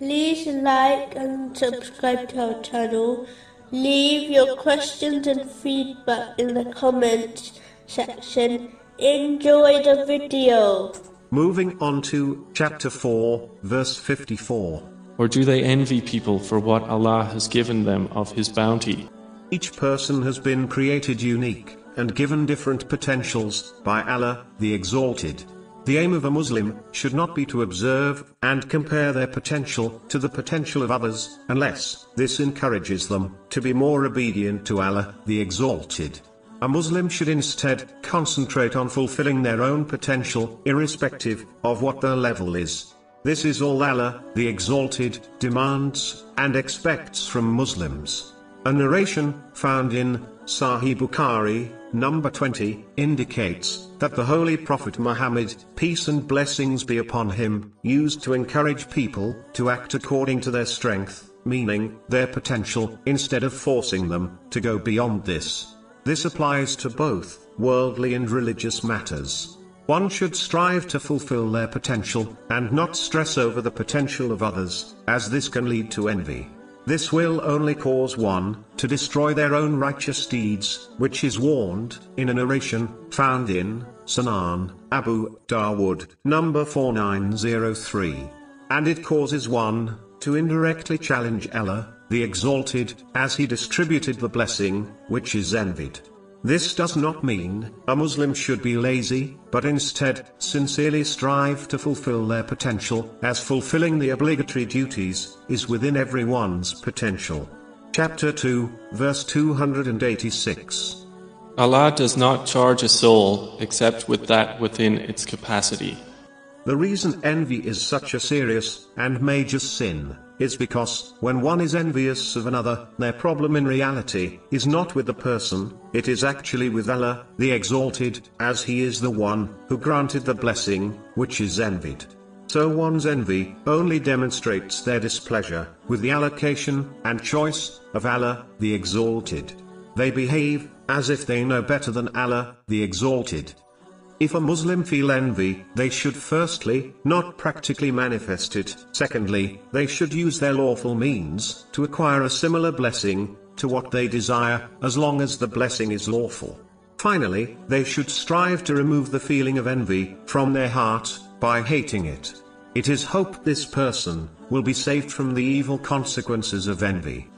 like and subscribe to our channel. Leave your questions and feedback in the comments section. Enjoy the video. Moving on to chapter 4, verse 54. Or do they envy people for what Allah has given them of His bounty? Each person has been created unique and given different potentials by Allah, the Exalted. The aim of a Muslim should not be to observe and compare their potential to the potential of others, unless this encourages them to be more obedient to Allah, the Exalted. A Muslim should instead concentrate on fulfilling their own potential, irrespective of what their level is. This is all Allah, the Exalted, demands and expects from Muslims. A narration found in Sahih Bukhari, number 20, indicates that the Holy Prophet Muhammad, peace and blessings be upon him, used to encourage people to act according to their strength, meaning their potential, instead of forcing them to go beyond this. This applies to both worldly and religious matters. One should strive to fulfill their potential and not stress over the potential of others, as this can lead to envy. This will only cause one to destroy their own righteous deeds, which is warned in a narration found in Sunan Abu Dawood, number 4903. And it causes one to indirectly challenge Allah, the Exalted, as he distributed the blessing, which is envied. This does not mean a Muslim should be lazy, but instead, sincerely strive to fulfill their potential, as fulfilling the obligatory duties is within everyone's potential. Chapter 2, verse 286. Allah does not charge a soul except with that within its capacity. The reason envy is such a serious and major sin is because, when one is envious of another, their problem in reality is not with the person, it is actually with Allah, the Exalted, as He is the one who granted the blessing, which is envied. So one's envy only demonstrates their displeasure with the allocation and choice of Allah, the Exalted. They behave as if they know better than Allah, the Exalted. If a Muslim feel envy, they should firstly, not practically manifest it, secondly, they should use their lawful means, to acquire a similar blessing, to what they desire, as long as the blessing is lawful. Finally, they should strive to remove the feeling of envy, from their heart, by hating it. It is hoped this person, will be saved from the evil consequences of envy.